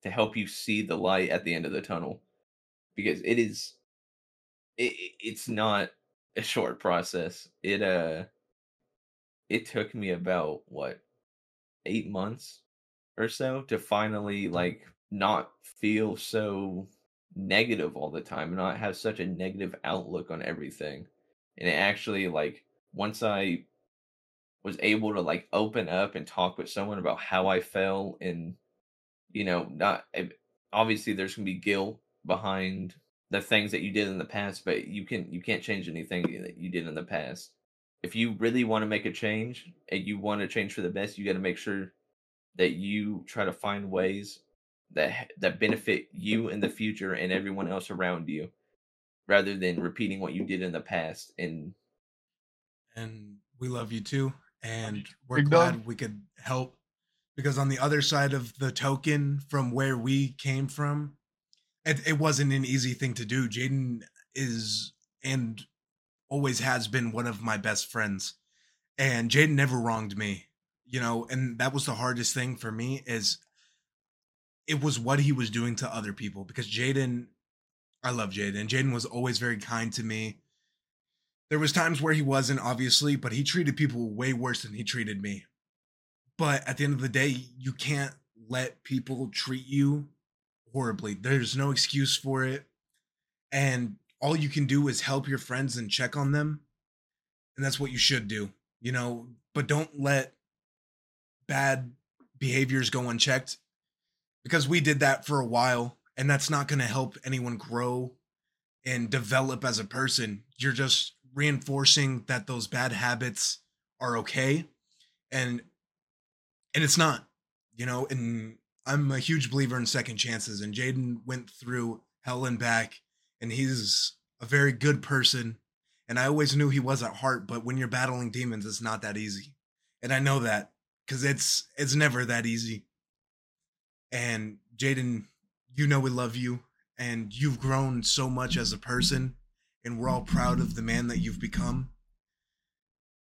to help you see the light at the end of the tunnel because it is it, it's not a short process. It uh it took me about what 8 months or so to finally like not feel so negative all the time and not have such a negative outlook on everything. And it actually like once I was able to like open up and talk with someone about how I felt and you know, not eh, obviously there's going to be guilt behind the things that you did in the past, but you can you can't change anything that you did in the past. If you really want to make a change and you want to change for the best, you got to make sure that you try to find ways that that benefit you in the future and everyone else around you rather than repeating what you did in the past and and we love you too and we're Big glad dog. we could help because on the other side of the token from where we came from it, it wasn't an easy thing to do jaden is and always has been one of my best friends and jaden never wronged me you know and that was the hardest thing for me is it was what he was doing to other people because Jaden, I love Jaden. Jaden was always very kind to me. There was times where he wasn't, obviously, but he treated people way worse than he treated me. But at the end of the day, you can't let people treat you horribly. There's no excuse for it. And all you can do is help your friends and check on them. And that's what you should do, you know, but don't let bad behaviors go unchecked because we did that for a while and that's not going to help anyone grow and develop as a person you're just reinforcing that those bad habits are okay and and it's not you know and i'm a huge believer in second chances and jaden went through hell and back and he's a very good person and i always knew he was at heart but when you're battling demons it's not that easy and i know that because it's it's never that easy and Jaden, you know we love you and you've grown so much as a person and we're all proud of the man that you've become.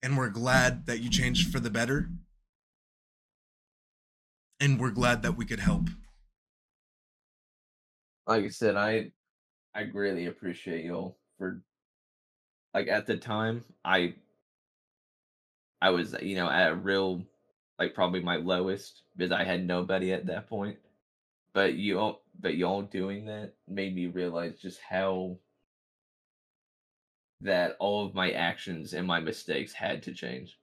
And we're glad that you changed for the better. And we're glad that we could help. like I said, I I greatly appreciate y'all for like at the time I I was you know at a real like probably my lowest because I had nobody at that point. But you all but y'all doing that made me realize just how that all of my actions and my mistakes had to change.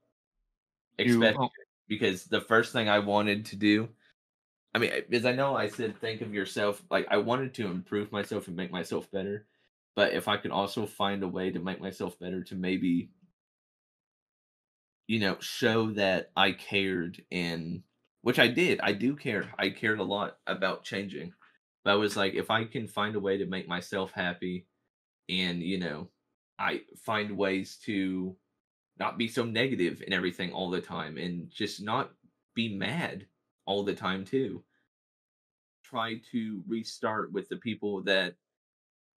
You- oh, because the first thing I wanted to do, I mean, because I know I said think of yourself, like I wanted to improve myself and make myself better, but if I could also find a way to make myself better to maybe, you know, show that I cared and which I did. I do care. I cared a lot about changing. But I was like, if I can find a way to make myself happy, and you know, I find ways to not be so negative and everything all the time, and just not be mad all the time too. Try to restart with the people that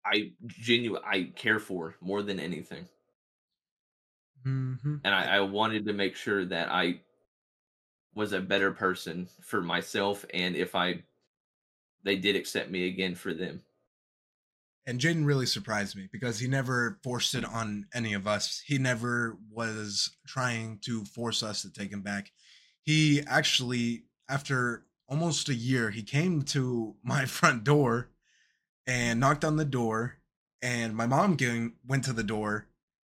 I genuine I care for more than anything. Mm-hmm. And I, I wanted to make sure that I was a better person for myself and if I they did accept me again for them. And Jaden really surprised me because he never forced it on any of us. He never was trying to force us to take him back. He actually, after almost a year, he came to [LAUGHS] my front door and knocked on the door. And my mom came, went to the door.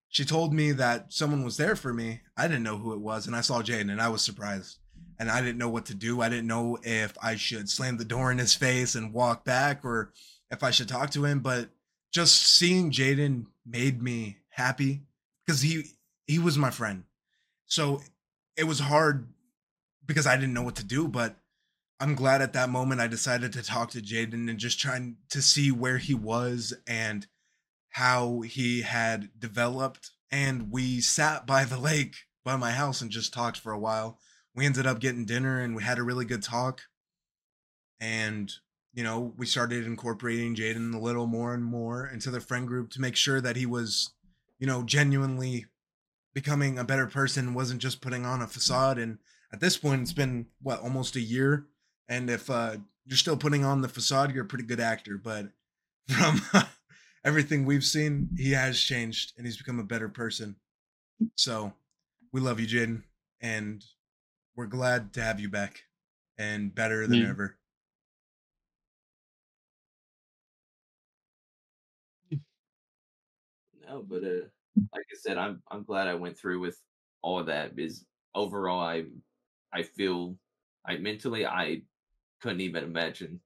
She told me that someone was there for me. I didn't know who it was, and I saw Jaden, and I was surprised. And I didn't know what to do. I didn't know if I should slam the door in his face and walk back, or if I should talk to him. But just seeing Jaden made me happy because he he was my friend. So it was hard because I didn't know what to do, but I'm glad at that moment I decided to talk to Jaden and just trying to see where he was and how he had developed. And we sat by the lake by my house and just talked for a while. We ended up getting dinner and we had a really good talk. And, you know, we started incorporating Jaden a little more and more into the friend group to make sure that he was, you know, genuinely becoming a better person, wasn't just putting on a facade. And at this point, it's been what, almost a year and if uh, you're still putting on the facade, you're a pretty good actor. But [LAUGHS] from everything we've seen, he has changed and he's become a better person. So we love you, Jaden, and we're glad to have you back and better than Yeah. ever. No, but uh like I said, I'm I'm glad I went through with all of that because overall I I feel I mentally I couldn't even imagine.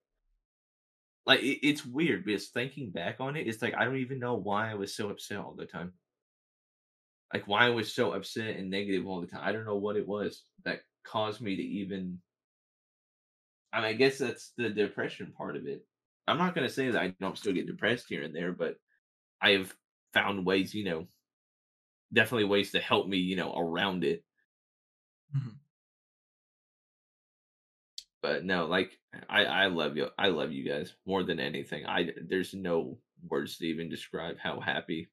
Like it, it's weird because thinking back on it, it's like I don't even know why I was so upset all the time. Like why I was so upset and negative all the time. I don't know what it was that caused me to even I mean I guess that's the depression part of it. I'm not gonna say that I don't still get depressed here and there, but I have found ways, you know, definitely ways to help me, you know, around it. Mhm. But no, like I I love you. I love you guys more than anything. I there's no words to even describe how happy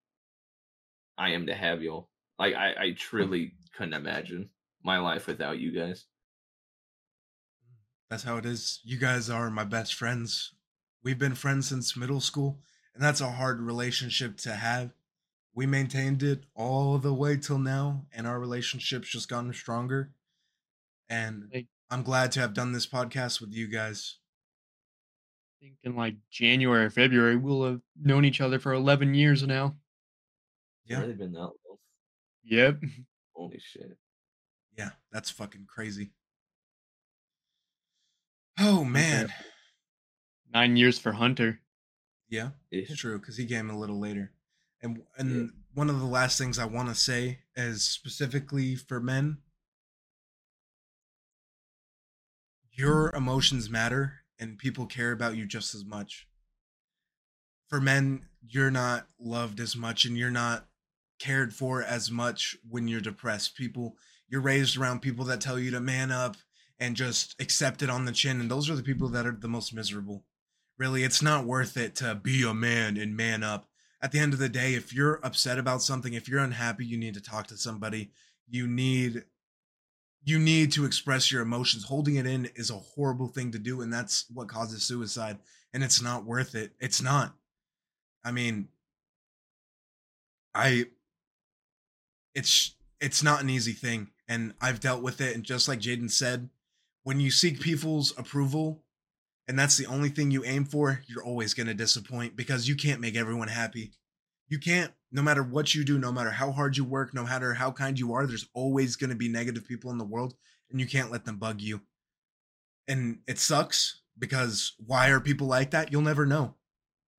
I am to have you. All. Like I I [LAUGHS] truly couldn't imagine my life without you guys. That's how it is. You guys are my best friends. We've been friends since middle school, and that's a hard relationship to have. We maintained it all the way till now, and our relationship's just gotten stronger. And Like- I'm glad to have done this podcast with you guys. I think in like January or February, we'll have known each other for 11 years now. It's Yeah. really been that long. Yep. Holy shit. Yeah, that's fucking crazy. Oh man. Nine years for Hunter. Yeah. It's true because he came a little later, and and one of the last things I want to say is specifically for men. Your mm-hmm. emotions matter, and people care about you just as much. For men, you're not loved as much, and you're not cared for as much when you're depressed. People, you're raised around people that tell you to man up and just accept it on the chin, and those are the people that are the most miserable really it's not worth it to be a man and man up at the end of the day if you're upset about something if you're unhappy you need to talk to somebody you need you need to express your emotions. Holding it in is a horrible thing to do and that's what causes suicide and it's not worth it. It's not. I mean i it's it's not an easy thing and i've dealt with it and just like jaden said when you seek people's approval and that's the only thing you aim for, you're always going to disappoint because you can't make everyone happy. You can't, no matter what you do, no matter how hard you work, no matter how kind you are, there's always going to be negative people in the world and you can't let them bug you. And it sucks because why are people like that? You'll never know.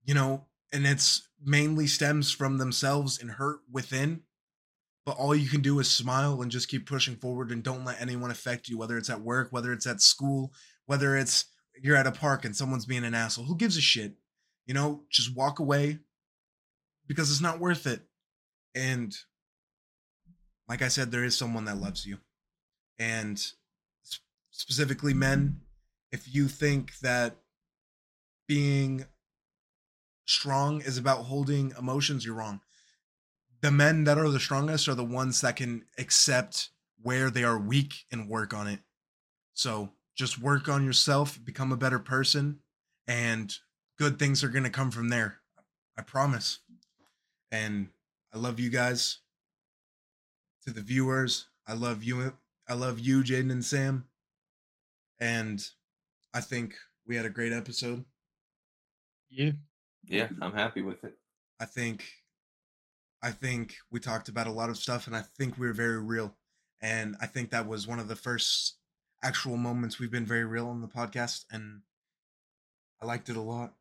You know, and it's mainly stems from themselves and hurt within. but all you can do is smile and just keep pushing forward and don't let anyone affect you, whether it's at work, whether it's at school, whether it's you're at a park and someone's being an asshole. Who gives a shit? You know, just walk away because it's not worth it. And like I said, there is someone that loves you. And specifically, men, if you think that being strong is about holding emotions, you're wrong. The men that are the strongest are the ones that can accept where they are weak and work on it. So just work on yourself, become a better person, and good things are going to come from there. I promise. And I love you guys. To the viewers, I love you. I love you, Jaden and Sam. And I think we had a great episode. Yeah. Yeah, I'm happy with it. I think I think we talked about a lot of stuff and I think we were very real. And I think that was one of the first actual moments we've been very real on the podcast and I liked it a lot.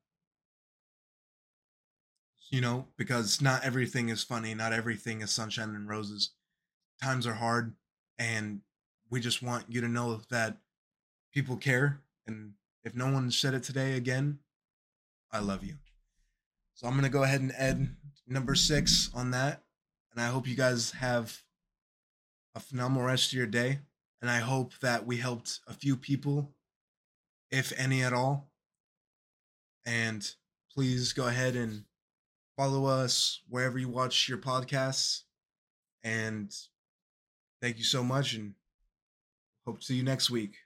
You know, because not everything is funny, not everything is sunshine and roses. Times are hard and we just want you to know that people care and if no one said it today again, I love you. So I'm gonna go ahead and add number six on that, and I hope you guys have a phenomenal rest of your day. And I hope that we helped a few people, if any at all. And please go ahead and follow us wherever you watch your podcasts. And thank you so much, and hope to see you next week.